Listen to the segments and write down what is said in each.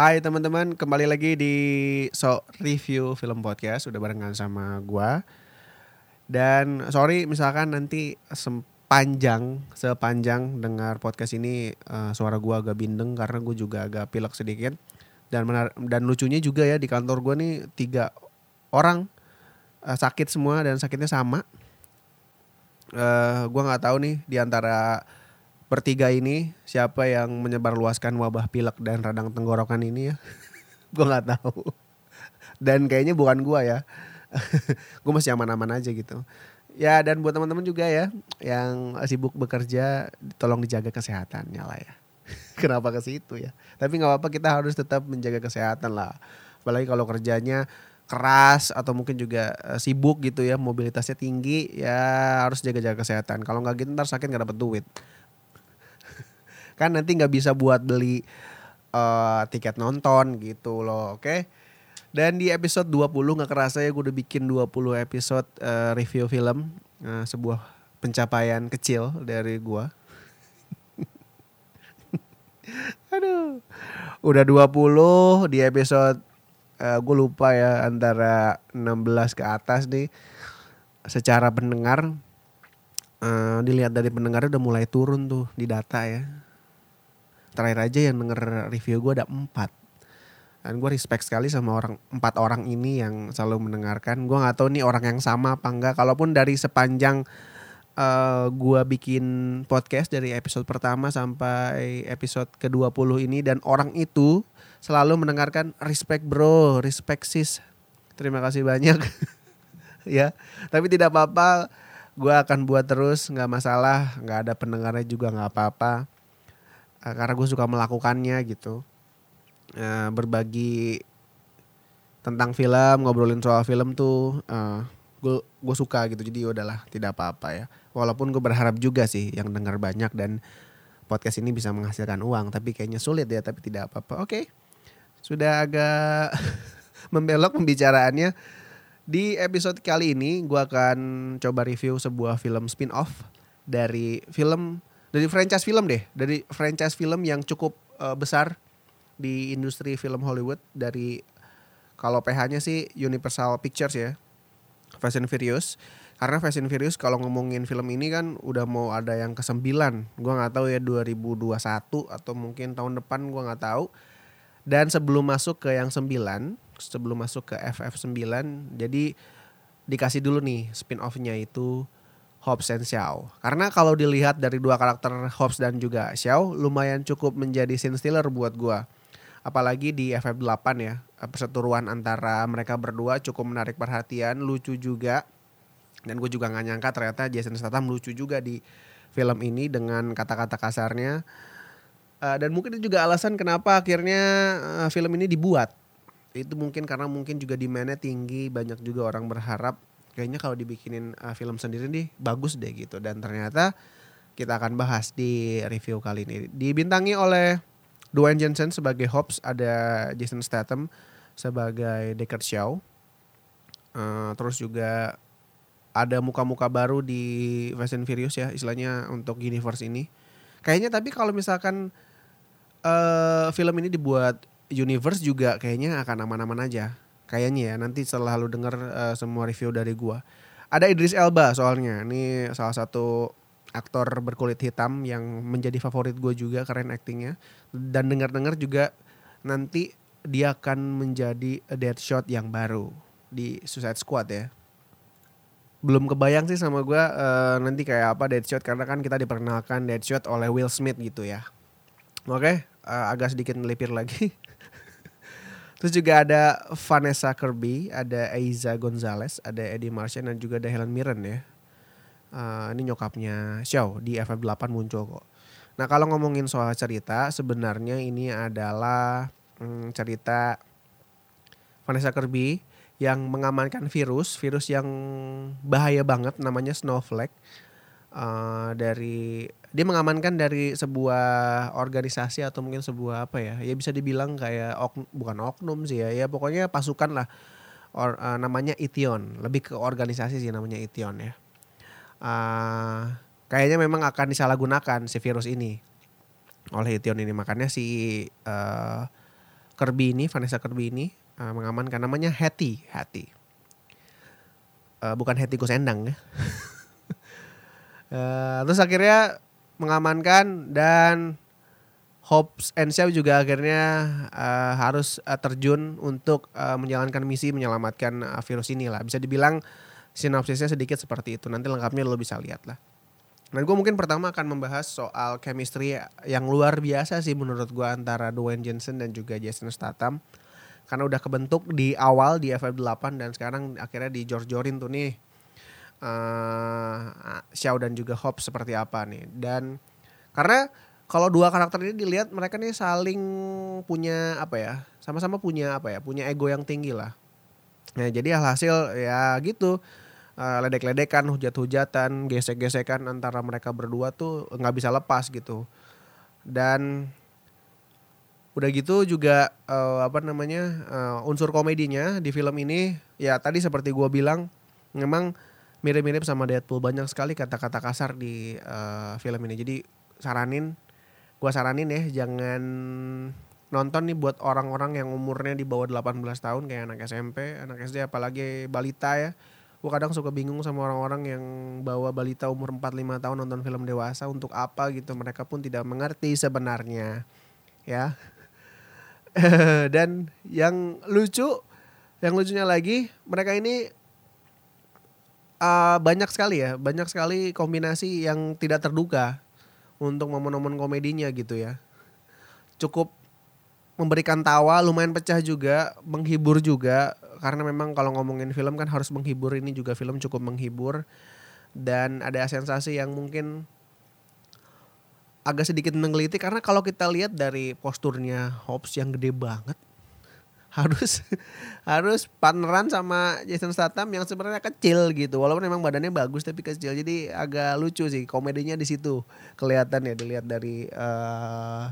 Hai teman-teman, kembali lagi di So Review Film Podcast. Udah barengan sama gua. Dan sorry misalkan nanti sepanjang Sepanjang dengar podcast ini uh, Suara gua agak bindeng karena gue juga agak pilek sedikit. Dan menar dan lucunya juga ya di kantor gua nih Tiga orang uh, sakit semua dan sakitnya sama. Uh, Gua gak tahu nih di antara bertiga ini siapa yang menyebarluaskan wabah pilek dan radang tenggorokan ini ya? Gue nggak tahu. Dan kayaknya bukan gue ya. Gue masih aman-aman aja gitu. Ya dan buat teman-teman juga ya yang sibuk bekerja tolong dijaga kesehatannya lah ya. Kenapa ke situ ya? Tapi nggak apa-apa kita harus tetap menjaga kesehatan lah. Apalagi kalau kerjanya keras atau mungkin juga eh, sibuk gitu ya mobilitasnya tinggi ya harus jaga-jaga kesehatan. Kalau nggak gitu ntar sakit nggak dapet duit kan nanti nggak bisa buat beli uh, tiket nonton gitu loh oke? Okay? dan di episode 20 nggak kerasa ya gue udah bikin 20 episode uh, review film uh, sebuah pencapaian kecil dari gue aduh. Udah 20 di episode uh, gue lupa ya antara 16 ke atas nih. Secara pendengar uh, dilihat dari pendengar udah mulai turun tuh di data ya terakhir aja yang denger review gue ada empat. Dan gue respect sekali sama orang empat orang ini yang selalu mendengarkan. Gue nggak tahu nih orang yang sama apa enggak. Kalaupun dari sepanjang uh, eh, gue bikin podcast dari episode pertama sampai episode ke-20 ini dan orang itu selalu mendengarkan respect bro. Respect sis. Terima kasih banyak. Ya. Tapi tidak apa-apa. Gue akan buat terus. Nggak masalah. Nggak ada pendengarnya juga nggak apa-apa uh, karena gue suka melakukannya gitu. Uh, berbagi tentang film ngobrolin soal film tuh uh, gue gue suka gitu. Jadi udahlah tidak apa-apa ya. Walaupun gue berharap juga sih yang dengar banyak dan podcast ini bisa menghasilkan uang tapi kayaknya sulit ya tapi tidak apa-apa. Oke okay. sudah agak membelok pembicaraannya. Di episode kali ini gue akan coba review sebuah film spin off dari film dari franchise film deh, dari franchise film yang cukup uh, besar di industri film Hollywood dari kalau PH-nya sih Universal Pictures ya. Fast and Furious. Karena Fast and Furious kalau ngomongin film ini kan udah mau ada yang ke-9. Gua nggak tahu ya 2021 atau mungkin tahun depan gua nggak tahu. Dan sebelum masuk ke yang 9, sebelum masuk ke FF9, jadi dikasih dulu nih spin-off-nya itu Hobbs and Xiao. Karena kalau dilihat dari dua karakter Hobbs dan juga Xiao lumayan cukup menjadi scene stealer buat gua. Apalagi di FF8 ya, perseteruan antara mereka berdua cukup menarik perhatian, lucu juga. Dan gue juga gak nyangka ternyata Jason Statham lucu juga di film ini dengan kata-kata kasarnya. Uh, dan mungkin itu juga alasan kenapa akhirnya uh, film ini dibuat. Itu mungkin karena mungkin juga demandnya tinggi, banyak juga orang berharap kayaknya kalau dibikinin uh, film sendiri nih bagus deh gitu. Dan ternyata kita akan bahas di review kali ini. Dibintangi oleh Dwayne Johnson sebagai Hobbs ada Jason Statham sebagai Deckard Shaw. Uh, terus juga ada muka-muka baru di Fast and Furious ya istilahnya untuk universe ini. Kayaknya tapi kalau misalkan uh, film ini dibuat universe juga kayaknya akan aman-aman aja Kayaknya ya nanti setelah lu denger uh, semua review dari gua. Ada Idris Elba soalnya. Ini salah satu aktor berkulit hitam yang menjadi favorit gue juga keren aktingnya. Dan dengar-dengar juga nanti dia akan menjadi Deadshot yang baru di Suicide Squad ya. Belum kebayang sih sama gue uh, nanti kayak apa Deadshot karena kan kita diperkenalkan Deadshot oleh Will Smith gitu ya. Oke, uh, agak sedikit melipir lagi. Terus juga ada Vanessa Kirby, ada Aiza Gonzalez, ada Eddie Martian dan juga ada Helen Mirren ya. Uh, ini nyokapnya Xiao di FF8 muncul kok. Nah kalau ngomongin soal cerita sebenarnya ini adalah hmm, cerita Vanessa Kirby yang mengamankan virus, virus yang bahaya banget namanya Snowflake uh, dari dia mengamankan dari sebuah organisasi atau mungkin sebuah apa ya ya bisa dibilang kayak ok, bukan oknum sih ya ya pokoknya pasukan lah or, uh, namanya Ition lebih ke organisasi sih namanya Ition ya uh, kayaknya memang akan disalahgunakan si virus ini oleh Ition ini makanya si uh, Kirby ini, Vanessa Kirby ini uh, mengamankan namanya Hattie, Hattie. Uh, bukan Hattie Gosendang ya. uh, terus akhirnya mengamankan dan Hobbs and Shaw juga akhirnya uh, harus uh, terjun untuk uh, menjalankan misi menyelamatkan uh, virus ini lah. Bisa dibilang sinopsisnya sedikit seperti itu. Nanti lengkapnya lo bisa lihat lah. Dan gue mungkin pertama akan membahas soal chemistry yang luar biasa sih menurut gue antara Dwayne Johnson dan juga Jason Statham. Karena udah kebentuk di awal di FF8 dan sekarang akhirnya di George Jorin tuh nih. Uh, Xiao dan juga Hobbs seperti apa nih. Dan karena kalau dua karakter ini dilihat mereka nih saling punya apa ya sama-sama punya apa ya punya ego yang tinggi lah nah jadi alhasil ya gitu uh, ledek-ledekan, hujat-hujatan, gesek-gesekan antara mereka berdua tuh nggak bisa lepas gitu. Dan udah gitu juga uh, apa namanya uh, unsur komedinya di film ini ya tadi seperti gue bilang memang mirip-mirip sama Deadpool. Banyak sekali kata-kata kasar di uh, film ini. Jadi saranin, gue saranin ya jangan nonton nih buat orang-orang yang umurnya di bawah 18 tahun kayak anak SMP, anak SD apalagi balita ya. Gue kadang suka bingung sama orang-orang yang bawa balita umur 4-5 tahun nonton film dewasa untuk apa gitu. Mereka pun tidak mengerti sebenarnya ya. Dan yang lucu yang lucunya lagi mereka ini uh, banyak sekali ya banyak sekali kombinasi yang tidak terduga untuk momen-momen komedinya gitu ya. Cukup memberikan tawa lumayan pecah juga menghibur juga karena memang kalau ngomongin film kan harus menghibur ini juga film cukup menghibur. Dan ada sensasi yang mungkin agak sedikit menggelitik karena kalau kita lihat dari posturnya Hobbs yang gede banget harus harus partneran sama Jason Statham yang sebenarnya kecil gitu. Walaupun memang badannya bagus tapi kecil. Jadi agak lucu sih komedinya di situ. Kelihatan ya dilihat dari uh,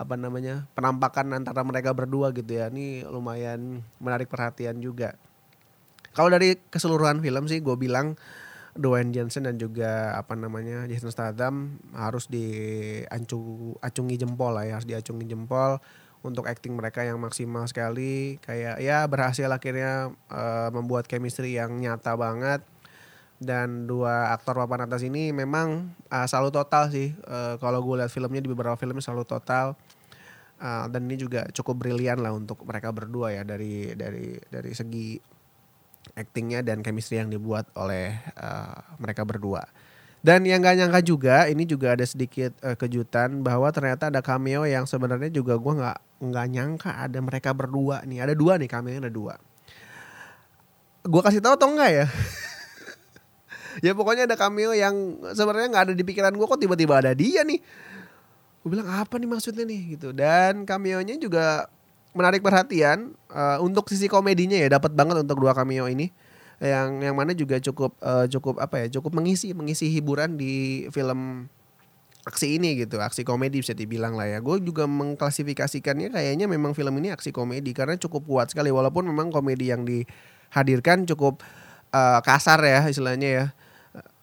apa namanya penampakan antara mereka berdua gitu ya. Ini lumayan menarik perhatian juga. Kalau dari keseluruhan film sih gue bilang Dwayne Johnson dan juga apa namanya Jason Statham harus diacungi jempol lah ya harus diacungi jempol untuk acting mereka yang maksimal sekali. Kayak ya berhasil akhirnya uh, membuat chemistry yang nyata banget. Dan dua aktor papan atas ini memang uh, selalu total sih. Uh, kalau gue lihat filmnya di beberapa filmnya selalu total. Uh, dan ini juga cukup brilian lah untuk mereka berdua ya dari dari dari segi actingnya dan chemistry yang dibuat oleh uh, mereka berdua. Dan yang gak nyangka juga, ini juga ada sedikit uh, kejutan bahwa ternyata ada cameo yang sebenarnya juga gue nggak nggak nyangka ada mereka berdua nih. Ada dua nih cameo ada dua. Gue kasih tahu atau enggak ya? ya pokoknya ada cameo yang sebenarnya nggak ada di pikiran gue kok tiba-tiba ada dia nih gue bilang apa nih maksudnya nih gitu dan cameo-nya juga menarik perhatian uh, untuk sisi komedinya ya dapat banget untuk dua cameo ini yang yang mana juga cukup uh, cukup apa ya cukup mengisi mengisi hiburan di film aksi ini gitu aksi komedi bisa dibilang lah ya. Gue juga mengklasifikasikannya kayaknya memang film ini aksi komedi karena cukup kuat sekali. Walaupun memang komedi yang dihadirkan cukup uh, kasar ya istilahnya ya.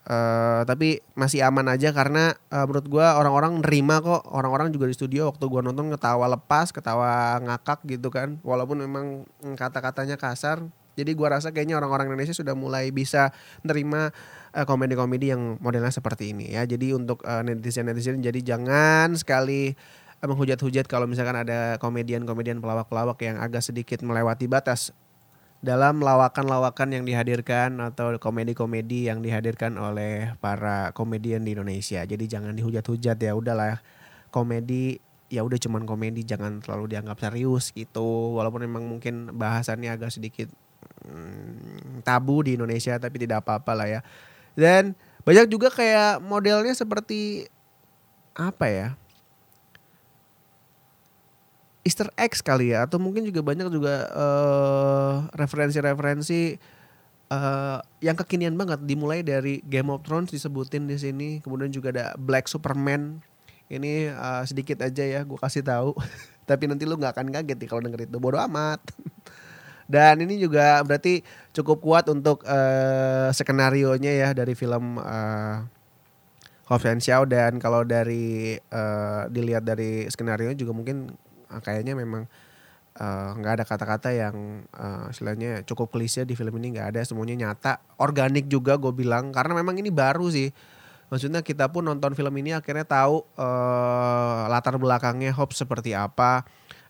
Uh, tapi masih aman aja karena uh, menurut gue orang-orang nerima kok. Orang-orang juga di studio waktu gue nonton ketawa lepas ketawa ngakak gitu kan. Walaupun memang kata-katanya kasar jadi gue rasa kayaknya orang-orang Indonesia sudah mulai bisa nerima uh, komedi-komedi yang modelnya seperti ini ya jadi untuk uh, netizen-netizen jadi jangan sekali menghujat-hujat kalau misalkan ada komedian-komedian pelawak-pelawak yang agak sedikit melewati batas dalam lawakan-lawakan yang dihadirkan atau komedi-komedi yang dihadirkan oleh para komedian di Indonesia. Jadi jangan dihujat-hujat ya udahlah komedi ya udah cuman komedi jangan terlalu dianggap serius gitu. Walaupun memang mungkin bahasannya agak sedikit hmm, tabu di Indonesia tapi tidak apa-apa lah ya. Dan banyak juga kayak modelnya seperti apa ya? Easter eggs kali ya atau mungkin juga banyak juga referensi referensi-referensi uh, yang kekinian banget dimulai dari Game of Thrones disebutin di sini kemudian juga ada Black Superman ini uh, sedikit aja ya gue kasih tahu tapi nanti lu nggak akan kaget nih kalau denger itu bodoh amat dan ini juga berarti cukup kuat untuk uh, skenario nya ya dari film uh, Hobbs and Shaw. Dan kalau dari uh, dilihat dari skenario juga mungkin Ah, kayaknya memang eh, nggak ada kata-kata yang uh, istilahnya cukup klise di film ini nggak ada. Semuanya nyata organik juga gue bilang. Karena memang ini baru sih. Maksudnya kita pun nonton film ini akhirnya tahu uh, latar belakangnya Hobbs seperti apa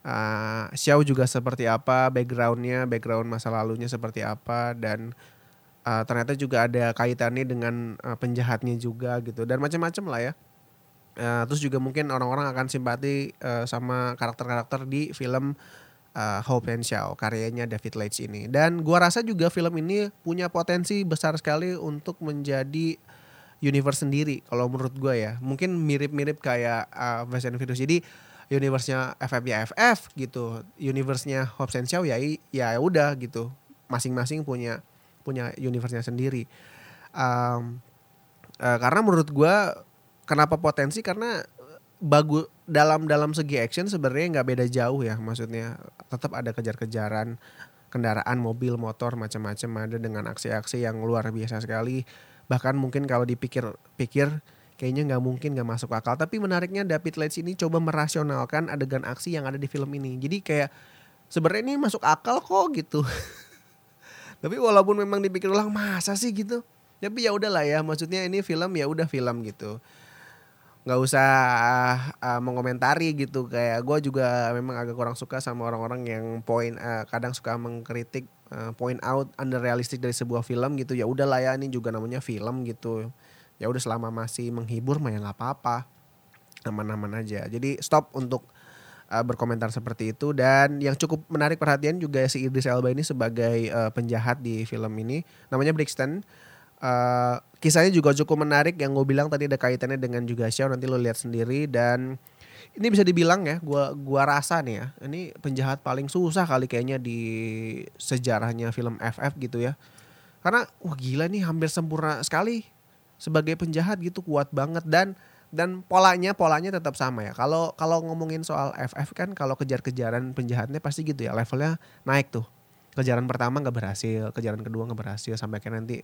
uh, Xiao juga seperti apa backgroundnya background masa lalunya seperti apa dan uh, ternyata juga ada kaitannya dengan uh, penjahatnya juga gitu dan macam-macam lah ya. Uh, terus juga mungkin orang-orang akan simpati uh, sama karakter-karakter di film uh, Hope and Shaw karyanya David Leitch ini. Dan gua rasa juga film ini punya potensi besar sekali untuk menjadi universe sendiri kalau menurut gua ya. Mungkin mirip-mirip kayak uh, Fast and Furious. Jadi universe-nya FF ya FF gitu. Universe-nya Hope and Shaw ya ya udah gitu. Masing-masing punya punya universe-nya sendiri. Um, uh, karena menurut gua kenapa potensi? Karena bagus dalam dalam segi action sebenarnya nggak beda jauh ya maksudnya. Tetap ada kejar-kejaran kendaraan mobil motor macam-macam ada dengan aksi-aksi yang luar biasa sekali. Bahkan mungkin kalau dipikir-pikir kayaknya nggak mungkin nggak masuk akal. Tapi menariknya David Leitch ini coba merasionalkan adegan aksi yang ada di film ini. Jadi kayak sebenarnya ini masuk akal kok gitu. Tapi walaupun memang dipikir ulang masa sih? gitu. Tapi ya udahlah ya maksudnya ini film ya udah film gitu. Nggak usah uh, mengomentari gitu. Kayak gue juga memang agak kurang suka sama orang-orang yang poin uh, kadang suka mengkritik uh, point out under realistic dari sebuah film gitu. Ya udah lah ya ini juga namanya film gitu ya udah selama masih menghibur mah ya nggak apa-apa. Aman-aman aja. Jadi stop untuk uh, berkomentar seperti itu. Dan yang cukup menarik perhatian juga si Idris Elba ini sebagai uh, penjahat di film ini namanya Brixton. Uh, kisahnya juga cukup menarik yang gue bilang tadi ada kaitannya dengan juga show nanti lo lihat sendiri. Dan ini bisa dibilang ya gua gua rasa nih ya ini penjahat paling susah kali kayaknya di sejarahnya film FF gitu ya. Karena wah gila nih hampir sempurna sekali sebagai penjahat gitu kuat banget dan dan polanya polanya tetap sama ya kalau kalau ngomongin soal FF kan kalau kejar-kejaran penjahatnya pasti gitu ya levelnya naik tuh kejaran pertama nggak berhasil, kejaran kedua nggak berhasil sampai akhirnya nanti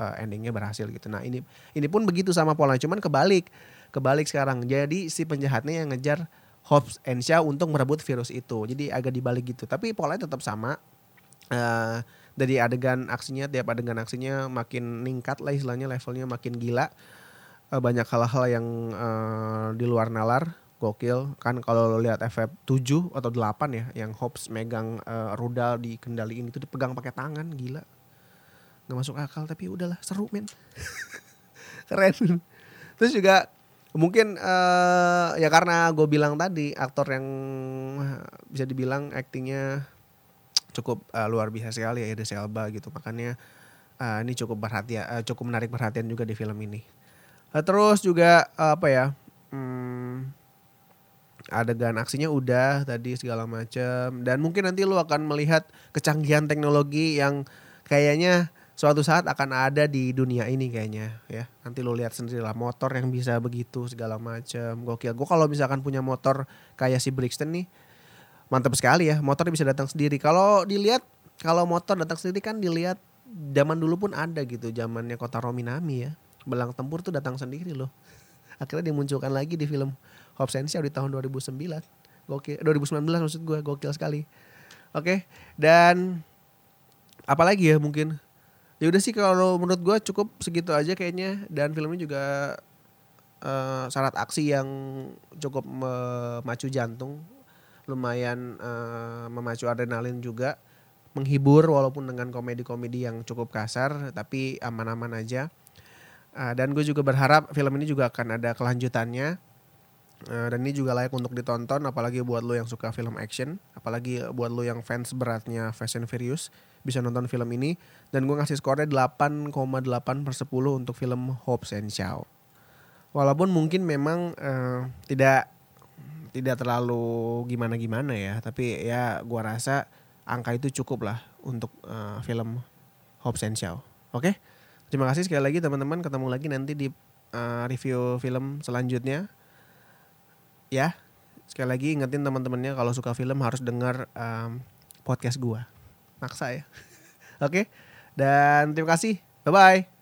uh, endingnya berhasil gitu. Nah ini ini pun begitu sama polanya, cuman kebalik, kebalik sekarang. Jadi si penjahatnya yang ngejar Hobbs and Shaw untuk merebut virus itu. Jadi agak dibalik gitu. Tapi polanya tetap sama. Uh, dari adegan aksinya, tiap adegan aksinya makin ningkat lah istilahnya levelnya makin gila. Uh, banyak hal-hal yang uh, di luar nalar. Gokil. Kan kalau lo lihat FF 7 atau 8 ya yang Hobbs megang uh, rudal di kendaliin itu dipegang pakai tangan gila. Nggak masuk akal tapi udahlah seru men. Keren. Terus juga mungkin uh, ya karena gue bilang tadi aktor yang bisa dibilang aktingnya cukup uh, luar biasa sekali ya Idris Elba gitu. Makanya uh, ini cukup perhatian uh, cukup menarik perhatian juga di film ini. Uh, terus juga uh, apa ya hmm, adegan aksinya udah tadi segala macam dan mungkin nanti lu akan melihat kecanggihan teknologi yang kayaknya suatu saat akan ada di dunia ini kayaknya ya. Nanti lu lihat sendiri lah motor yang bisa begitu segala macam gokil. Gue kalau misalkan punya motor kayak si Brixton nih mantap sekali ya motornya bisa datang sendiri. Kalau dilihat kalau motor datang sendiri kan dilihat zaman dulu pun ada gitu zamannya kota Rominami ya. Belang tempur tuh datang sendiri loh. Akhirnya dimunculkan lagi di film Hobsensia di tahun 2009 gokil 2019 maksud gue gokil sekali. Oke dan apalagi ya mungkin? Ya udah sih kalau menurut gue cukup segitu aja kayaknya. Dan filmnya juga uh, syarat aksi yang cukup memacu jantung lumayan uh, memacu adrenalin juga menghibur walaupun dengan komedi-komedi yang cukup kasar tapi aman-aman aja. Uh, dan gue juga berharap film ini juga akan ada kelanjutannya. Uh, dan ini juga layak untuk ditonton apalagi buat lo yang suka film action apalagi buat lo yang fans beratnya Fast and Furious bisa nonton film ini. Dan gue ngasih skornya 8,8 per 10 untuk film Hobbs and Shaw. Walaupun mungkin memang uh, tidak tidak terlalu gimana-gimana ya. Tapi ya gue rasa angka itu cukup lah untuk uh, film Hobbs and Shaw. Oke? Okay? terima kasih sekali lagi teman-teman. Ketemu lagi nanti di uh, review film selanjutnya. Ya sekali lagi ingetin teman-temannya kalau suka film harus dengar um, podcast gua. Maksa ya. Oke? Okay? dan terima kasih. Bye bye